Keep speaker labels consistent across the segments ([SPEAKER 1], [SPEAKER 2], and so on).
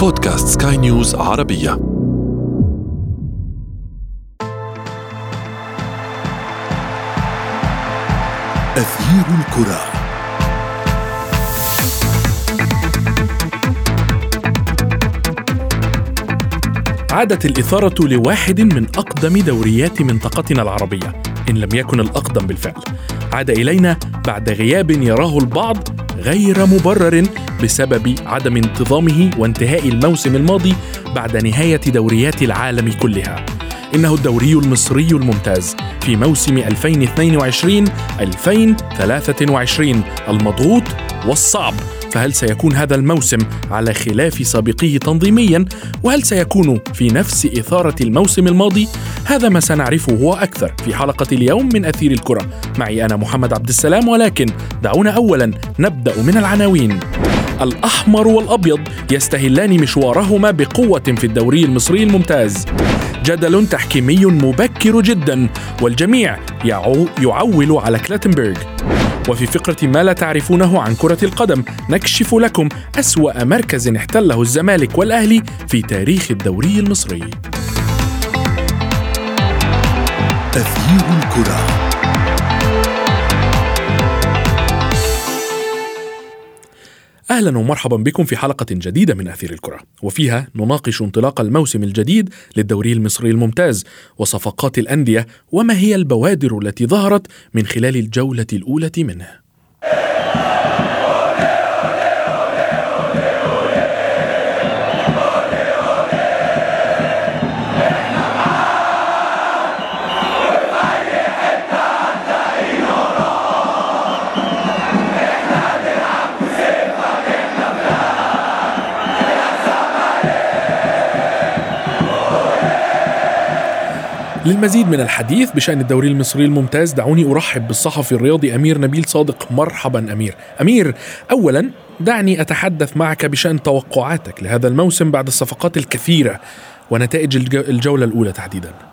[SPEAKER 1] بودكاست سكاي نيوز عربية. أثير الكرة.
[SPEAKER 2] عادت الإثارة لواحد من أقدم دوريات منطقتنا العربية إن لم يكن الأقدم بالفعل. عاد إلينا بعد غياب يراه البعض غير مبرر بسبب عدم انتظامه وانتهاء الموسم الماضي بعد نهاية دوريات العالم كلها. إنه الدوري المصري الممتاز في موسم 2022-2023 المضغوط والصعب. فهل سيكون هذا الموسم على خلاف سابقيه تنظيميا؟ وهل سيكون في نفس إثارة الموسم الماضي؟ هذا ما سنعرفه وأكثر في حلقة اليوم من أثير الكرة. معي أنا محمد عبد السلام ولكن دعونا أولا نبدأ من العناوين. الأحمر والأبيض يستهلان مشوارهما بقوة في الدوري المصري الممتاز. جدل تحكيمي مبكر جدا والجميع يعو يعول على كلاتنبرغ. وفي فقرة ما لا تعرفونه عن كرة القدم نكشف لكم أسوأ مركز احتله الزمالك والأهلي في تاريخ الدوري المصري.
[SPEAKER 1] تغيير الكرة.
[SPEAKER 2] أهلا ومرحبا بكم في حلقة جديدة من آثير الكرة. وفيها نناقش انطلاق الموسم الجديد للدوري المصري الممتاز وصفقات الأندية وما هي البوادر التي ظهرت من خلال الجولة الأولى منه للمزيد من الحديث بشأن الدوري المصري الممتاز دعوني أرحب بالصحفي الرياضي أمير نبيل صادق. مرحبا أمير. أمير أولا دعني أتحدث معك بشأن توقعاتك لهذا الموسم بعد الصفقات الكثيرة ونتائج الجولة الأولى تحديدا.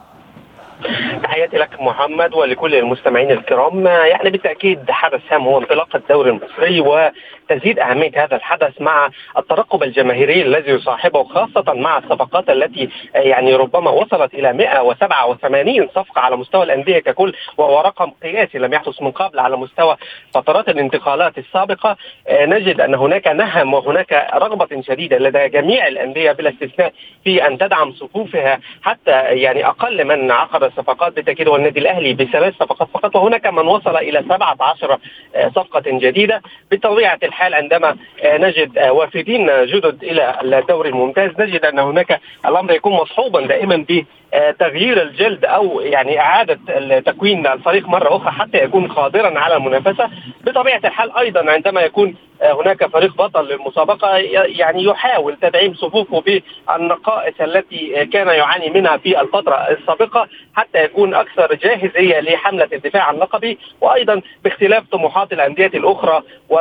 [SPEAKER 3] تحياتي لك محمد ولكل المستمعين الكرام. يعني بالتأكيد حدث هام هو انطلاق الدوري المصري وتزيد أهمية هذا الحدث مع الترقب الجماهيري الذي يصاحبه خاصة مع الصفقات التي يعني ربما وصلت إلى 187 صفقة على مستوى الأندية ككل وهو رقم قياسي لم يحدث من قبل على مستوى فترات الانتقالات السابقة. نجد أن هناك نهم وهناك رغبة شديدة لدى جميع الأندية بلا استثناء في أن تدعم صفوفها حتى يعني أقل من عقد الصفقات بالتاكيد هو النادي الأهلي بثلاث صفقات فقط. وهناك من وصل إلى 17 آه، صفقة جديدة. بطبيعة الحال عندما آه، نجد آه، وافدين جدد إلى الدوري الممتاز نجد أن هناك الأمر يكون مصحوبا دائما بتغيير الجلد أو يعني إعادة تكوين الفريق مرة أخرى حتى يكون قادرا على المنافسة. بطبيعة الحال أيضا عندما يكون هناك فريق بطل للمسابقة يعني يحاول تدعيم صفوفه بالنقائص التي كان يعاني منها في الفترة السابقة حتى يكون أكثر جاهزية لحملة الدفاع عن لقبه وأيضا باختلاف طموحات الأندية الأخرى و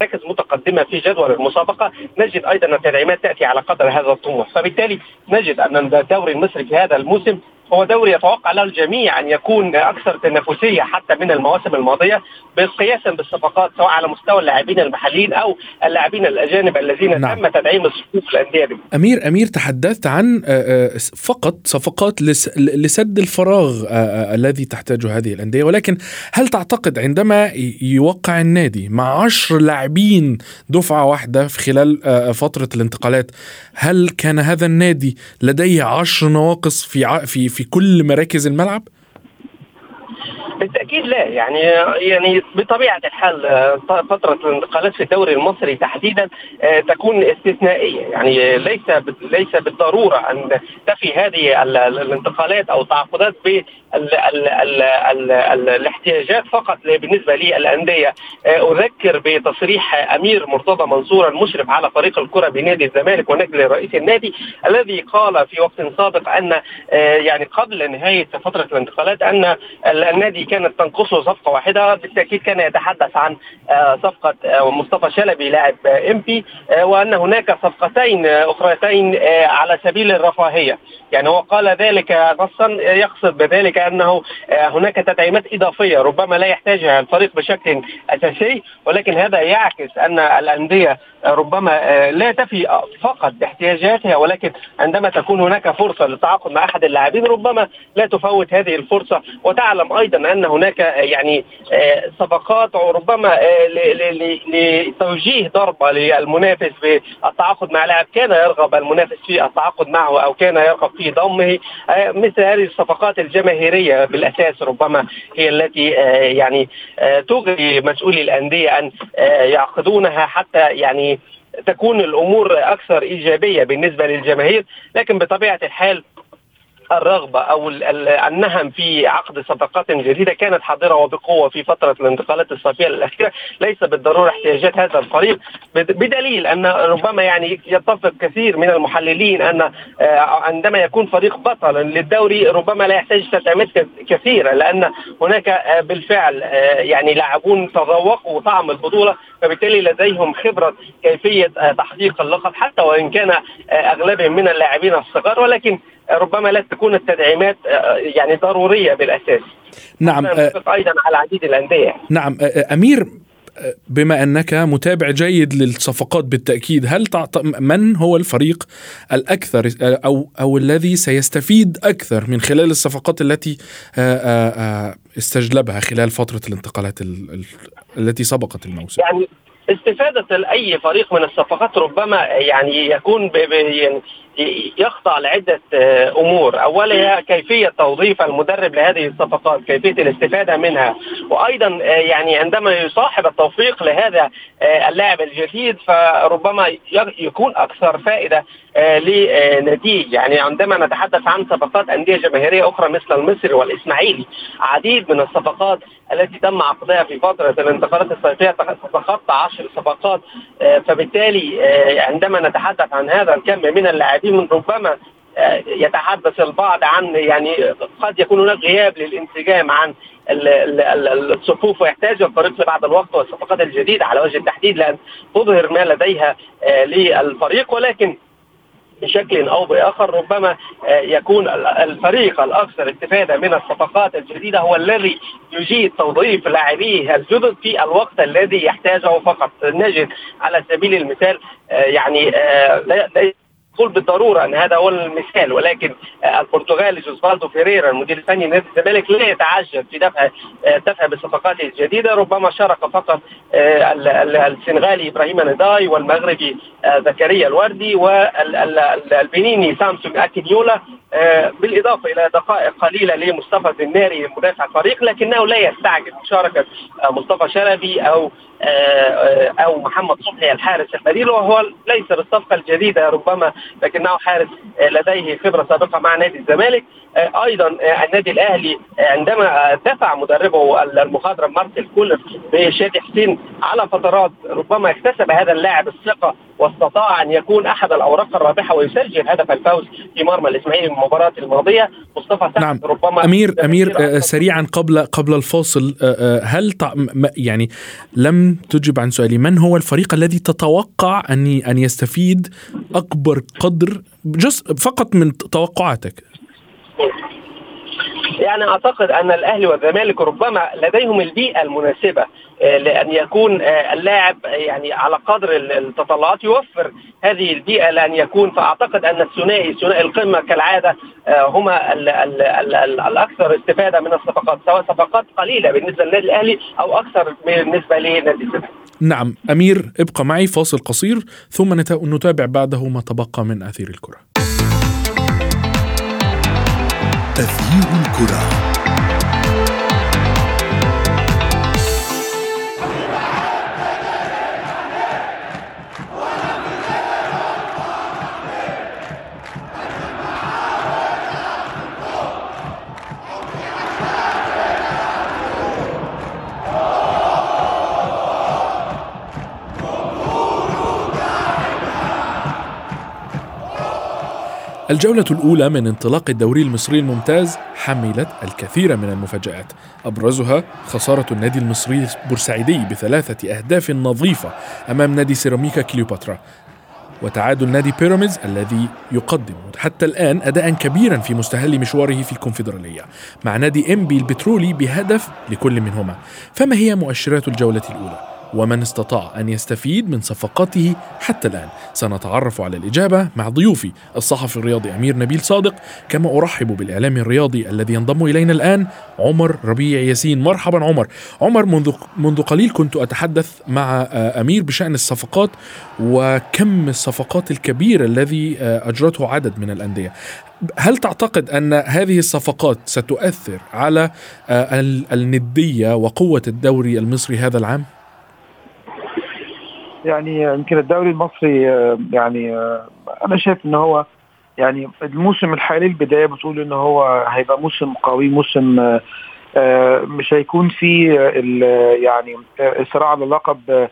[SPEAKER 3] مراكز متقدمة في جدول المسابقة. نجد أيضا التدعيمات تأتي على قدر هذا الطموح. فبالتالي نجد أن الدوري المصري في هذا الموسم هو دوري يتوقع له الجميع أن يكون أكثر تنافسية حتى من المواسم الماضية قياسا بالصفقات سواء على مستوى اللاعبين المحليين أو اللاعبين الأجانب الذين نعم. تم تدعيم الصفوف الأندية
[SPEAKER 2] أمير أمير تحدثت عن فقط صفقات لسد الفراغ الذي تحتاجه هذه الأندية ولكن هل تعتقد عندما يوقع النادي مع عشر لاعبين دفعة واحدة في خلال فترة الانتقالات هل كان هذا النادي لديه عشر نواقص في في في كل مراكز الملعب؟
[SPEAKER 3] بالتأكيد لا. يعني يعني بطبيعة الحال آه، فترة الانتقالات في الدوري المصري تحديدا آه، تكون استثنائية. يعني ليس ليس بالضرورة أن تفي هذه الانتقالات أو التعاقدات بالاحتياجات فقط. بالنسبة للانديه آه، أذكر بتصريح أمير مرتضى منصور المشرف على فريق الكرة بنادي الزمالك ونجل رئيس النادي الذي قال في وقت سابق أن يعني قبل نهاية فترة الانتقالات أن النادي كانت تنقصه صفقة واحدة بالتأكيد كان يتحدث عن صفقة مصطفى شلبي لاعب امبي وأن هناك صفقتين أخريتين على سبيل الرفاهية. يعني هو قال ذلك نصا يقصد بذلك أنه هناك تدعيمات إضافية ربما لا يحتاجها الفريق بشكل أساسي ولكن هذا يعكس أن الأندية ربما لا تفي فقط باحتياجاتها ولكن عندما تكون هناك فرصة للتعاقد مع أحد اللاعبين ربما لا تفوت هذه الفرصة. وتعلم أيضا هناك يعني صفقات ربما لتوجيه ضربة للمنافس بالتعاقد مع لاعب كان يرغب المنافس في التعاقد معه أو كان يرغب في ضمه. مثل هذه الصفقات الجماهيرية بالأساس ربما هي التي يعني تغري مسؤولي الأندية أن يعقدونها حتى يعني تكون الأمور أكثر إيجابية بالنسبة للجماهير. لكن بطبيعة الحال الرغبة أو النهم في عقد صفقات جديدة كانت حاضرة وبقوة في فترة الانتقالات الصيفية الأخيرة. ليس بالضرورة احتياجات هذا الفريق بدليل أن ربما يعني يتفق كثير من المحللين أن عندما يكون فريق بطلا للدوري ربما لا يحتاج تدعيمات كثيرة لأن هناك بالفعل يعني لاعبون تذوقوا طعم البطولة فبالتالي لديهم خبرة كيفية تحقيق اللقب حتى وإن كان أغلبهم من اللاعبين الصغار ولكن ربما لا تكون التدعيمات يعني ضرورية بالأساس.
[SPEAKER 2] نعم
[SPEAKER 3] أيضا على عديد الأندية.
[SPEAKER 2] نعم أمير بما أنك متابع جيد للصفقات بالتأكيد هل تعط... من هو الفريق الأكثر أو أو الذي سيستفيد أكثر من خلال الصفقات التي استجلبها خلال فترة الانتقالات التي سبقت الموسم؟
[SPEAKER 3] يعني استفادة أي فريق من الصفقات ربما يعني يكون يعني يخضع لعدة أمور. أولها كيفية توظيف المدرب لهذه الصفقات كيفية الاستفادة منها. وأيضا يعني عندما يصاحب التوفيق لهذا اللاعب الجديد فربما يكون أكثر فائدة لنتيج يعني عندما نتحدث عن صفقات أندية جماهيرية أخرى مثل المصري والإسماعيلي عديد من الصفقات التي تم عقدها في فترة الانتقالات الصيفية تخطى عشر صفقات فبالتالي عندما نتحدث عن هذا الكم من اللاعبين من ربما يتحدث البعض عن يعني قد يكون هناك غياب للانسجام عن الصفوف ويحتاج الفريق لبعض الوقت والصفقات الجديدة على وجه التحديد لأن تظهر ما لديها للفريق. ولكن بشكل أو بآخر ربما يكون الفريق الأكثر استفادة من الصفقات الجديدة هو الذي يجيد توظيف لاعبيه الجدد في الوقت الذي يحتاجه فقط. نجد على سبيل المثال يعني نقول بالضرورة إن هذا هو المثال ولكن البرتغالي جوزفالدو فيريرا المدير الفني لنادي الزمالك لا يتعجب في دفع دفع بالصفقات الجديدة ربما شارك فقط السنغالي إبراهيم نداي والمغربي زكريا الوردي والبنيني سامسونج اكينيولا بالإضافة إلى دقائق قليلة لمصطفى الزناري مدافع الفريق لكنه لا يستعجل مشاركة مصطفى شلبي أو أو محمد صبحي الحارس البديل وهو ليس بالصفقة الجديدة ربما لكنه حارس لديه خبرة سابقة مع نادي الزمالك. أيضا النادي الأهلي عندما دفع مدربه المخضرم مارسيل كولر بشادي حسين على فترات ربما اكتسب هذا اللاعب الثقة واستطاع أن يكون أحد الأوراق الرابحة ويسجل هدف الفوز في مرمى الإسماعيلي المباراة الماضية. مصطفى سعد
[SPEAKER 2] نعم.
[SPEAKER 3] ربما
[SPEAKER 2] أمير أمير سريعا قبل قبل الفاصل هل يعني لم تجب عن سؤالي من هو الفريق الذي تتوقع ان أن يستفيد أكبر قدر جزء فقط من توقعاتك؟
[SPEAKER 3] يعني أعتقد أن الأهلي والزمالك ربما لديهم البيئة المناسبة لأن يكون اللاعب يعني على قدر التطلعات يوفر هذه البيئة لأن يكون فأعتقد أن الثنائي ثنائي القمة كالعادة هما ال ال ال ال الأكثر استفادة من الصفقات سواء صفقات قليلة بالنسبة للنادي الأهلي أو أكثر بالنسبة لنادي الزمالك.
[SPEAKER 2] نعم أمير ابقى معي فاصل قصير ثم نتابع بعده ما تبقى من آثير الكرة.
[SPEAKER 1] تغيير الكرة.
[SPEAKER 2] الجولة الأولى من انطلاق الدوري المصري الممتاز حملت الكثير من المفاجآت. أبرزها خسارة النادي المصري البورسعيدي بثلاثة أهداف نظيفة أمام نادي سيراميكا كليوباترا. وتعادل نادي بيراميدز الذي يقدم حتى الآن أداء كبيرا في مستهل مشواره في الكونفدرالية مع نادي إنبي البترولي بهدف لكل منهما. فما هي مؤشرات الجولة الأولى؟ ومن استطاع أن يستفيد من صفقاته حتى الآن. سنتعرف على الإجابة مع ضيوفي الصحفي الرياضي أمير نبيل صادق كما أرحب بالإعلامي الرياضي الذي ينضم إلينا الآن عمر ربيع ياسين. مرحبا عمر. عمر منذ, منذ قليل كنت أتحدث مع آه، أمير بشأن الصفقات وكم الصفقات الكبير الذي آه، أجرته عدد من الأندية. هل تعتقد أن هذه الصفقات ستؤثر على آه، الندية وقوة الدوري المصري هذا العام؟
[SPEAKER 4] يعني يمكن الدوري المصري آه، يعني آه، أنا شايف إن هو يعني الموسم الحالي البداية بتقول إن هو هيبقى موسم قوي موسم آه، مش هيكون فيه يعني صراع على لقب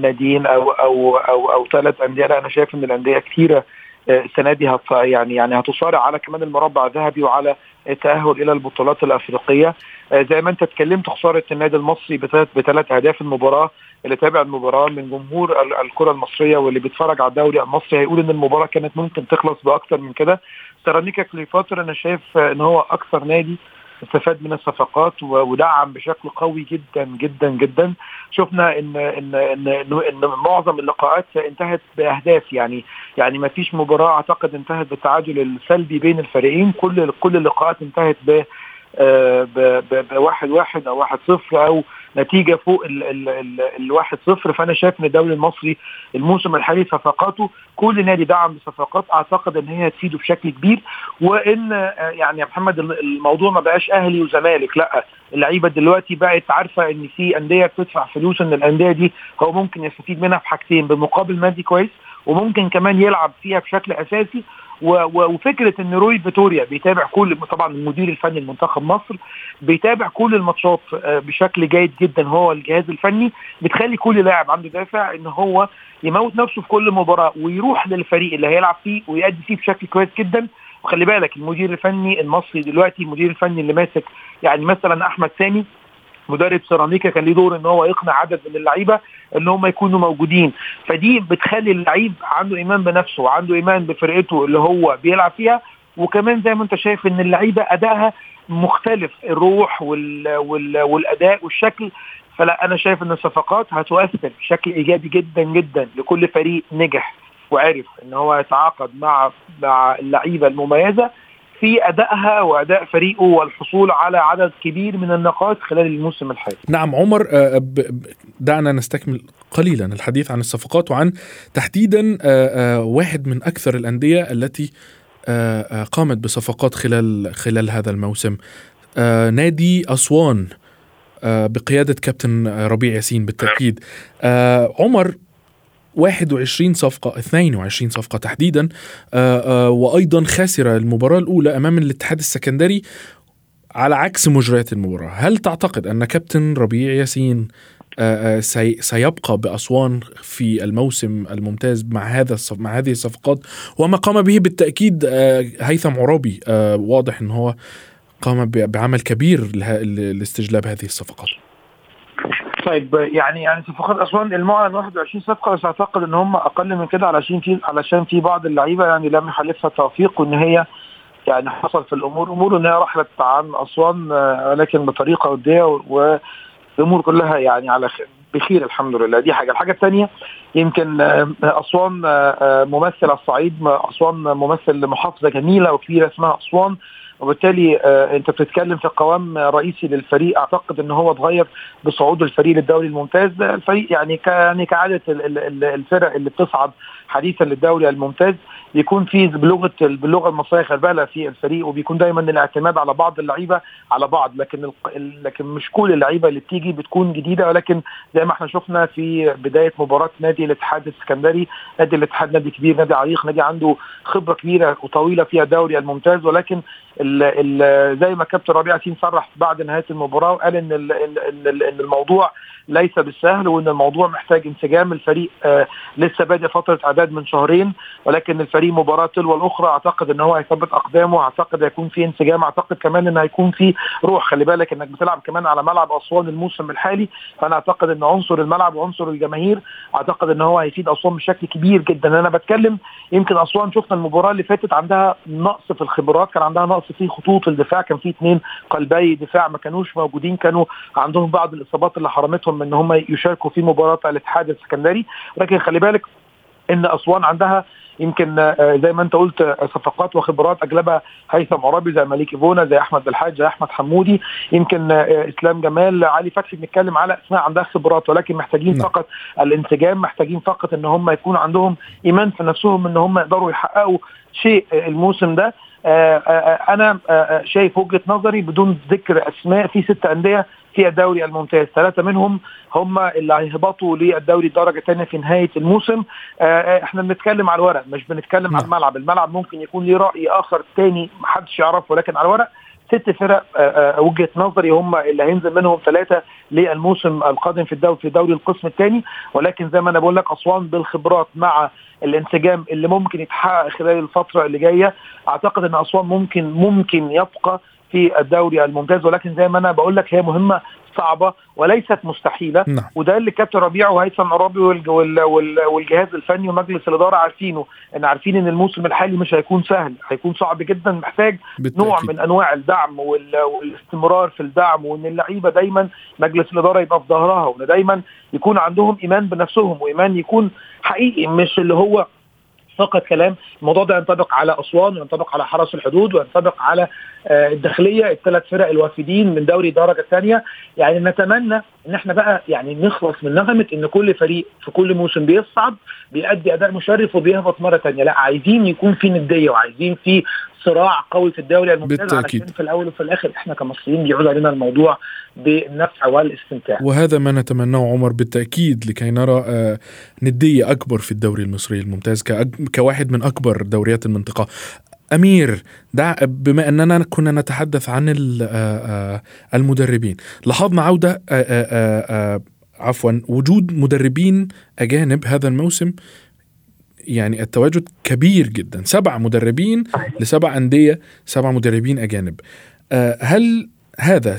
[SPEAKER 4] ناديين أو أو أو أو ثلاث أندية. لا أنا شايف إن الأندية كثيره السنة دي هت يعني يعني هتصارع على كمان المربع الذهبي وعلى التأهل إلى البطولات الأفريقية. زي ما أنت اتكلمت خسارة النادي المصري بثلاث أهداف المباراة. اللي تابع المباراة من جمهور الكرة المصرية واللي بيتفرج على الدوري المصري هيقول إن المباراة كانت ممكن تخلص باكثر من كده. سيراميكا كليوباترا أنا شايف إن هو أكثر نادي استفاد من الصفقات ودعم بشكل قوي جدا جدا جدا. شفنا ان ان ان, إن, معظم اللقاءات انتهت بأهداف. يعني يعني ما فيش مباراة أعتقد انتهت بالتعادل السلبي بين الفريقين. كل كل اللقاءات انتهت ب بواحد واحد أو واحد صفر أو نتيجة فوق ال ال ال الواحد صفر. فأنا شايف إن الدوري المصري الموسم الحالي صفقاته كل نادي دعم بصفقات أعتقد إن هي هتفيده بشكل كبير. وإن يعني يا محمد الموضوع ما بقاش أهلي وزمالك لأ اللعيبة دلوقتي بقت عارفة إن في أندية بتدفع فلوس إن الأندية دي هو ممكن يستفيد منها في حاجتين بمقابل مادي كويس وممكن كمان يلعب فيها بشكل أساسي وفكرة إن روي فيتوريا بيتابع كل طبعا المدير الفني لمنتخب مصر بيتابع كل الماتشات آه، بشكل جيد جدا هو الجهاز الفني بتخلي كل لاعب عنده دافع إن هو يموت نفسه في كل مباراة ويروح للفريق اللي هيلعب فيه ويأدي فيه بشكل كويس جدا. وخلي بالك المدير الفني المصري دلوقتي المدير الفني اللي ماسك يعني مثلا أحمد سامي مدرب سيراميكا كان ليه دور إن هو يقنع عدد من اللعيبة إن هم يكونوا موجودين. فدي بتخلي اللعيب عنده إيمان بنفسه وعنده إيمان بفرقته اللي هو بيلعب فيها. وكمان زي ما أنت شايف إن اللعيبة أدائها مختلف الروح وال وال والأداء والشكل. فلا أنا شايف إن الصفقات هتؤثر بشكل إيجابي جدا جدا لكل فريق نجح وعرف إن هو يتعاقد مع مع اللعيبة المميزة. في أدائها وأداء فريقه والحصول على عدد كبير من النقاط خلال الموسم الحالي.
[SPEAKER 2] نعم عمر آه، دعنا نستكمل قليلا الحديث عن الصفقات وعن تحديدا آه، آه، واحد من أكثر الأندية التي قامت بصفقات خلال خلال هذا الموسم نادي أسوان بقيادة كابتن ربيع ياسين بالتأكيد عمر 21 صفقة 22 صفقة تحديدا. آآ آآ وأيضا خسر المباراة الأولى أمام الاتحاد السكندري على عكس مجريات المباراة. هل تعتقد أن كابتن ربيع ياسين آآ سيبقى بأسوان في الموسم الممتاز مع هذا مع هذه الصفقات؟ وما قام به بالتأكيد هيثم عرابي. واضح أن هو قام بعمل كبير لاستجلاب هذه الصفقات.
[SPEAKER 4] طيب يعني يعني صفقات أسوان المعلن 21 صفقة بس أعتقد إن هم أقل من كده علشان في علشان في بعض اللعيبة يعني لم يحالفها توفيق وإن هي يعني حصل في الأمور أمور إن هي رحلت عن أسوان ولكن بطريقة ودية والأمور كلها يعني على بخير الحمد لله. دي حاجة. الحاجة الثانية يمكن أسوان ممثل الصعيد أسوان ممثل لمحافظة جميلة وكبيرة اسمها أسوان. وبالتالي آه انت بتتكلم في قوام رئيسي للفريق. أعتقد إن هو اتغير بصعود الفريق للدوري الممتاز. الفريق يعني يعني كعادة الفرق اللي بتصعد حديثا للدوري الممتاز. بيكون في بلغة باللغة المصرية خربله في الفريق وبيكون دايما الاعتماد على بعض اللعيبة على بعض. لكن لكن مش كل اللعيبة اللي بتيجي بتكون جديدة. ولكن زي ما إحنا شفنا في بداية مباراة نادي الاتحاد السكندري نادي الاتحاد نادي كبير نادي عريق نادي عنده خبرة كبيرة وطويلة في الدوري الممتاز. ولكن ال ال زي ما كابتن ربيع سين صرح بعد نهاية المباراة وقال إن ال إن الموضوع ليس بالسهل وإن الموضوع محتاج انسجام. الفريق آه لسه بادئ فترة إعداد من شهرين ولكن الفريق مباراة تلو الأخرى. أعتقد إن هو هيثبت أقدامه. أعتقد هيكون في انسجام. أعتقد كمان إن هيكون في روح. خلي بالك إنك بتلعب كمان على ملعب أسوان الموسم الحالي. فأنا أعتقد إن عنصر الملعب وعنصر الجماهير أعتقد إن هو هيفيد أسوان بشكل كبير جدا. أنا بتكلم يمكن أسوان شفنا المباراة اللي فاتت عندها نقص في الخبرات. كان عندها نقص في خطوط الدفاع. كان في اثنين قلبي دفاع ما كانوش موجودين. كانوا عندهم بعض الإصابات اللي حرمتهم إن هم يشاركوا في مباراة الاتحاد السكندري. ولكن خلي بالك إن أسوان عندها يمكن آه، زي ما انت قلت آه، صفقات وخبرات أجلبها هيثم عرابي زي مليك فونا زي أحمد بالحاج زي أحمد حمودي يمكن آه، إسلام جمال علي فتحي بنتكلم على اسماء عندها خبرات ولكن محتاجين نعم. فقط الانسجام محتاجين فقط إن هم يكون عندهم إيمان في نفسهم إن هم يقدروا يحققوا شيء الموسم ده أنا شايف وجهة نظري بدون ذكر أسماء في ست أندية في الدوري الممتاز. ثلاثة منهم هم اللي هيهبطوا للدوري الدرجه الثانية في نهاية الموسم. آه، آه، إحنا بنتكلم على الورق مش بنتكلم على نعم. الملعب. الملعب ممكن يكون ليه رأي آخر ثاني محدش يعرفه ولكن على الورق ست فرق آه، وجهة نظري هم اللي هينزل منهم ثلاثة للموسم القادم في الدوري في دوري القسم الثاني ولكن زي ما أنا بقول لك أسوان بالخبرات مع الانسجام اللي ممكن يتحقق خلال الفترة اللي جاية أعتقد إن أسوان ممكن ممكن يبقى في الدوري الممتاز ولكن زي ما أنا بقول لك هي مهمة صعبة وليست مستحيلة نعم. وده اللي كابتن ربيع وهيثم عرابي والجهاز الفني ومجلس الإدارة عارفينه إن عارفين إن الموسم الحالي مش هيكون سهل هيكون صعب جدا محتاج بالتأكيد. نوع من أنواع الدعم والاستمرار في الدعم وإن اللعيبة دايما مجلس الإدارة يبقى في ظهرها وإن دايما يكون عندهم إيمان بنفسهم وإيمان يكون حقيقي مش اللي هو فقط كلام الموضوع ده ينطبق على أسوان وينطبق على حرس الحدود وينطبق على الداخلية الثلاث فرق الوافدين من دوري درجه الثانية. يعني نتمنى إن إحنا بقى يعني نخلص من نغمة إن كل فريق في كل موسم بيصعد بيأدي أداء مشرف وبيهبط مرة ثانية لا عايزين يكون في ندية وعايزين في صراع قوي في الدوري الممتاز بالتأكيد. في الأول وفي الآخر إحنا كمصريين بيعود علينا الموضوع بالنفع والاستمتاع.
[SPEAKER 2] وهذا ما نتمناه عمر بالتأكيد لكي نرى آه، ندية أكبر في الدوري المصري الممتاز كواحد من أكبر دوريات المنطقة. أمير دع بما أننا كنا نتحدث عن آه، آه، المدربين. لاحظنا عودة عفوا وجود مدربين أجانب هذا الموسم يعني التواجد كبير جدا. سبع مدربين لسبع أندية سبع مدربين أجانب. آه، هل هذا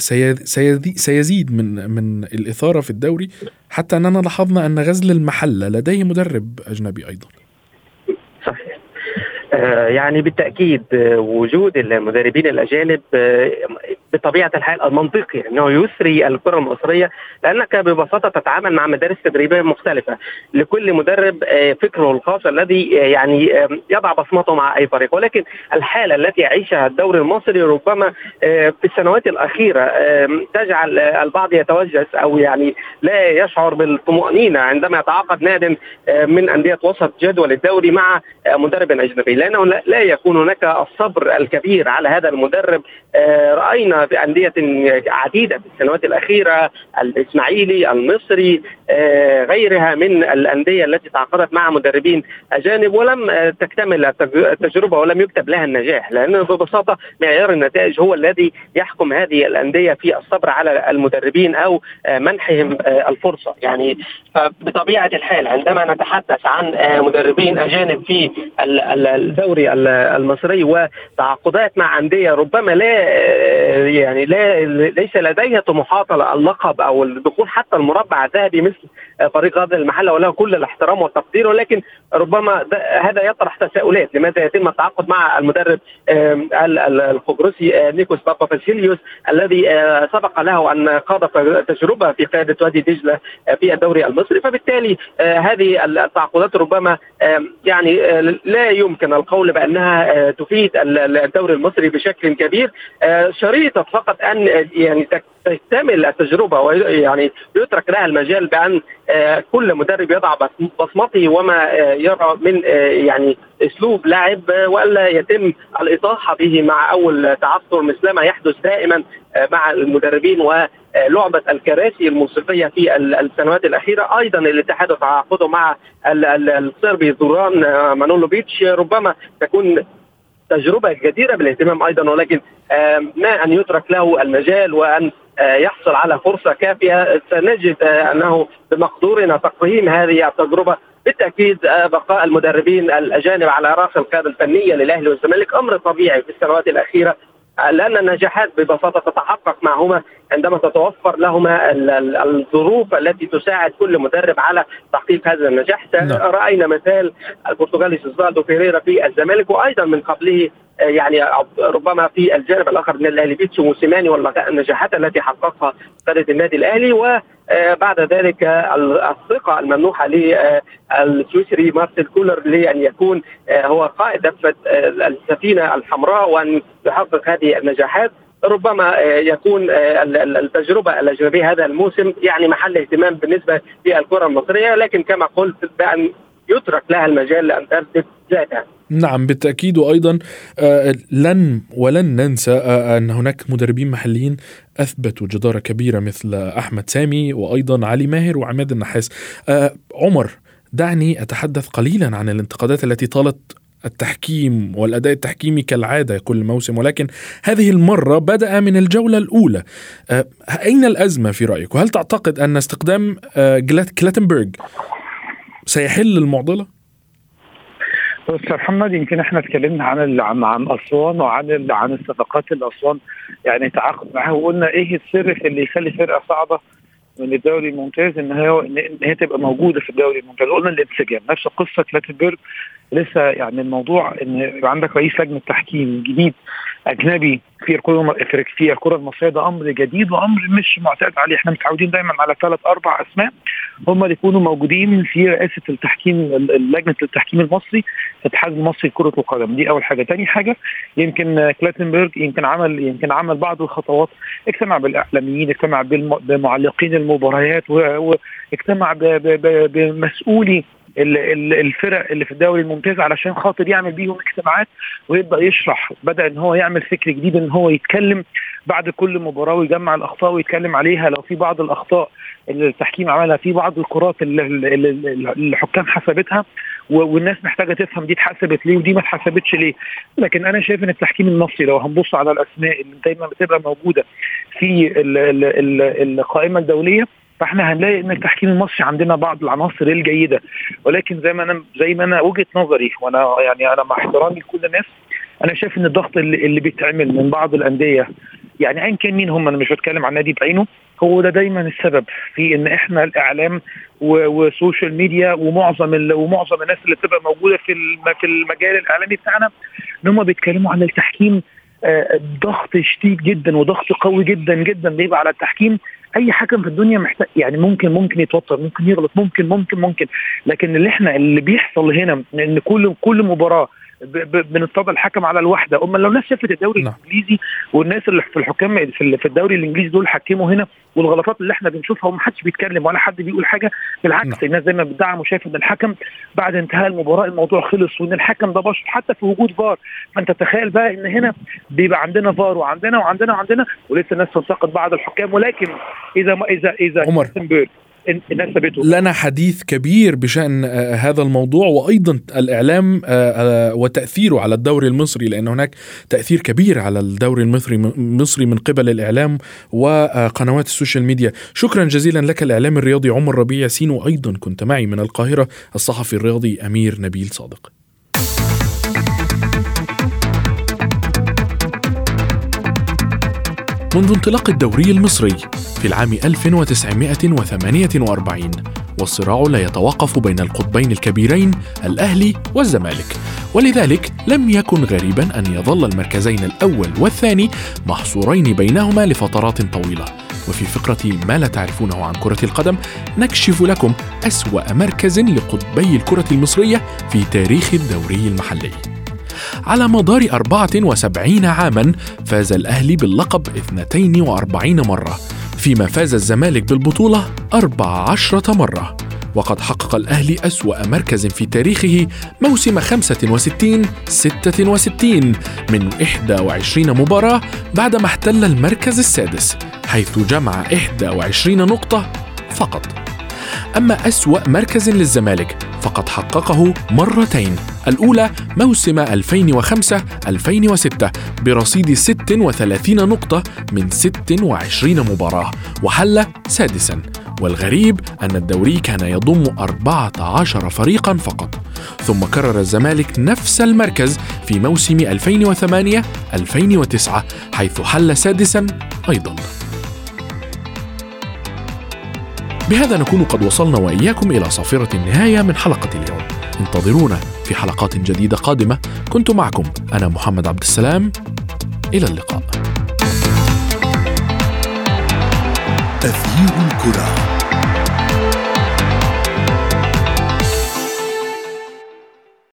[SPEAKER 2] سيزيد من من الإثارة في الدوري؟ حتى أننا لاحظنا أن غزل المحلة لديه مدرب أجنبي أيضا.
[SPEAKER 3] آه، يعني بالتأكيد آه، وجود المدربين الأجانب آه، بطبيعة الحال المنطقي أنه يسري الكرة المصرية لأنك ببساطة تتعامل مع مدارس تدريبية مختلفة. لكل مدرب فكره الخاص الذي يعني يضع بصمته مع أي فريق. ولكن الحالة التي يعيشها الدوري المصري ربما في السنوات الأخيرة تجعل البعض يتوجس أو يعني لا يشعر بالطمأنينة عندما يتعاقد ناد من أندية وسط جدول الدوري مع مدرب أجنبي. لأنه لا يكون هناك الصبر الكبير على هذا المدرب. آه، رأينا في أندية عديدة في السنوات الأخيرة الإسماعيلي المصري آه، غيرها من الأندية التي تعاقدت مع مدربين أجانب ولم آه، تكتمل التجربة ولم يكتب لها النجاح لأن ببساطة معيار النتائج هو الذي يحكم هذه الأندية في الصبر على المدربين أو منحهم الفرصة. يعني بطبيعة الحال عندما نتحدث عن مدربين أجانب في الدوري المصري وتعاقدات مع أندية ربما لا يعني لا ليس لديها طموحات اللقب أو الدخول حتى المربع الذهبي مثل فريق غزل المحلة وله كل الاحترام والتقدير ولكن ربما هذا يطرح تساؤلات لماذا يتم التعاقد مع المدرب القبرصي آه، نيكوس بابا الذي آه، سبق له أن قاد تجربة في قيادة وادي دجلة آه، في الدوري المصري. فبالتالي هذه التعاقدات ربما يعني لا يمكن القول بأنها تفيد الدوري المصري بشكل كبير. شريطه فقط أن يعني تكتمل التجربة ويعني يترك لها المجال بأن آه، كل مدرب يضع بصمته وما آه، يرى من آه، يعني أسلوب لاعب والا يتم الاطاحه به مع أول تعثر مثلما يحدث دائما مع المدربين ولعبه الكراسي الموسيقية في السنوات الأخيرة. أيضا الاتحاد تعاقده مع الصربي دوران مانولوفيتش. ربما تكون تجربة جديره بالاهتمام أيضا ولكن ما أن يترك له المجال وأن آه، يحصل على فرصة كافية. سنجد آه، أنه بمقدورنا تقييم هذه التجربة بالتأكيد بقاء المدربين الأجانب على رأس القيادة الفنية للأهلي والزمالك. أمر طبيعي في السنوات الأخيرة. لأن النجاحات ببساطة تتحقق معهما عندما تتوفر لهما الظروف التي تساعد كل مدرب على تحقيق هذا النجاح نعم. رأينا مثال البرتغالي سوزالدو فيريرا في الزمالك وأيضا من قبله يعني ربما في الجانب الآخر من الأهلي بيتسو موسيماني والنجاحات التي حققها قاده النادي الأهلي وبعد ذلك الثقة الممنوحة للسويسري مارسيل كولر لأن يكون هو قائد السفينة الحمراء وأن يحقق هذه النجاحات. ربما يكون التجربة الأجنبية هذا الموسم يعني محل اهتمام بالنسبة للكرة المصرية لكن كما قلت بأن يترك لها المجال لأن تثبت ذاتها.
[SPEAKER 2] نعم بالتأكيد. وأيضا آه، لن ولن ننسى آه، أن هناك مدربين محليين أثبتوا جدارة كبيرة مثل أحمد سامي وأيضا علي ماهر وعماد النحاس. آه، عمر دعني أتحدث قليلا عن الانتقادات التي طالت التحكيم والأداء التحكيمي كالعادة كل موسم ولكن هذه المرة بدأ من الجولة الأولى. أين الأزمة في رأيك؟ وهل تعتقد أن استخدام كلاتنبرغ سيحل
[SPEAKER 4] المعضلة؟ يا محمد يمكن إحنا اتكلمنا عن عن عن أسوان وعن عن الصفقات اللي اسوان يعني تعاقد معاها وقلنا إيه السر في اللي يخلي فرقة صعبة من الدوري الممتاز إن هي ان هي تبقى موجودة في الدوري الممتاز. قلنا الانسجام نفس قصة كلاتنبرج لسه يعني الموضوع إن يبقى عندك رئيس لجنة تحكيم جديد. أجنبي في الكره في الكرة المصرية ده أمر جديد وأمر مش معتاد عليه. إحنا متعودين دايما على ثلاث أربع أسماء هم اللي يكونوا موجودين في رئاسة التحكيم لجنة التحكيم المصري الاتحاد المصري لكرة القدم. دي أول حاجة. ثاني حاجة يمكن كلاتنبرج يمكن عمل يمكن عمل بعض الخطوات. اجتمع بالإعلاميين اجتمع بمعلقين المباريات واجتمع بمسؤولي الفرق اللي في الدوري الممتاز علشان خاطر يعمل بيهم اجتماعات ويبدأ يشرح بدأ إن هو يعمل فكر جديد إن هو يتكلم بعد كل مباراة ويجمع الأخطاء ويتكلم عليها. لو في بعض الأخطاء اللي التحكيم عملها في بعض الكرات اللي, الحكام حسبتها والناس محتاجة تفهم دي اتحسبت ليه ودي ما اتحسبتش ليه. لكن أنا شايف إن التحكيم المصري لو هنبص على الأسماء اللي دايما بتبقى موجودة في القائمة الدولية فاحنا هنلاقي إن التحكيم المصري عندنا بعض العناصر الجيدة. ولكن زي ما أنا زي ما أنا وجهة نظري وأنا يعني أنا مع احترامي لكل الناس أنا شايف إن الضغط اللي, اللي بيتعمل من بعض الأندية يعني ايا كان مين هم أنا مش بتكلم عن نادي بعينه هو ده دايما السبب في إن إحنا الإعلام وال social media ومعظم ومعظم الناس اللي بتبقى موجودة في في المجال الإعلامي بتاعنا إن هم بيتكلموا عن التحكيم ضغط شديد جدا وضغط قوي جدا جدا بيبقى على التحكيم. أي حكم في الدنيا محتاج يعني ممكن ممكن يتوتر ممكن يغلط ممكن ممكن ممكن. لكن اللي إحنا اللي بيحصل هنا إن كل كل مباراة بنصطاد الحكم على الوحدة. اما لو الناس شافت الدوري نعم. الإنجليزي والناس اللي في الحكام في الدوري الإنجليزي دول حكموا هنا والغلطات اللي إحنا بنشوفها ومحدش بيتكلم ولا حد بيقول حاجة بالعكس نعم. الناس دايما بتدعم وشايف إن الحكم بعد انتهاء المباراة الموضوع خلص وإن الحكم ده بشر. حتى في وجود فار. فأنت تخيل بقى إن هنا بيبقى عندنا فار وعندنا وعندنا وعندنا ولسه الناس تنتقد بعض الحكام. ولكن إذا ما اذا إذا
[SPEAKER 2] عمر. لنا حديث كبير بشأن آه، هذا الموضوع وأيضا الإعلام آه، آه، وتأثيره على الدوري المصري لأن هناك تأثير كبير على الدوري المصري مصري من قبل الإعلام وقنوات ال social media. شكرا جزيلا لك الإعلامي الرياضي عمر ربيع ياسين وأيضا كنت معي من القاهرة الصحفي الرياضي أمير نبيل صادق. منذ انطلاق الدوري المصري في العام 1948 والصراع لا يتوقف بين القطبين الكبيرين الأهلي والزمالك. ولذلك لم يكن غريبا أن يظل المركزين الأول والثاني محصورين بينهما لفترات طويلة. وفي فقرة ما لا تعرفونه عن كرة القدم نكشف لكم أسوأ مركز لقطبي الكرة المصرية في تاريخ الدوري المحلي. على مدار 74 عاما فاز الأهلي باللقب 42 مرة فيما فاز الزمالك بالبطولة 14 مرة. وقد حقق الأهلي أسوأ مركز في تاريخه موسم 65 66 من 21 مباراة بعدما احتل المركز السادس حيث جمع 21 نقطة فقط. أما أسوأ مركز للزمالك فقد حققه مرتين. الأولى موسم 2005-2006 برصيد 36 نقطة من 26 مباراة وحل سادسا. والغريب أن الدوري كان يضم 14 فريقا فقط. ثم كرر الزمالك نفس المركز في موسم 2008-2009 حيث حل سادسا أيضا. بهذا نكون قد وصلنا وإياكم إلى صافرة النهاية من حلقة اليوم. انتظرونا في حلقات جديدة قادمة. كنت معكم أنا محمد عبد السلام. إلى اللقاء.
[SPEAKER 1] أثير الكرة.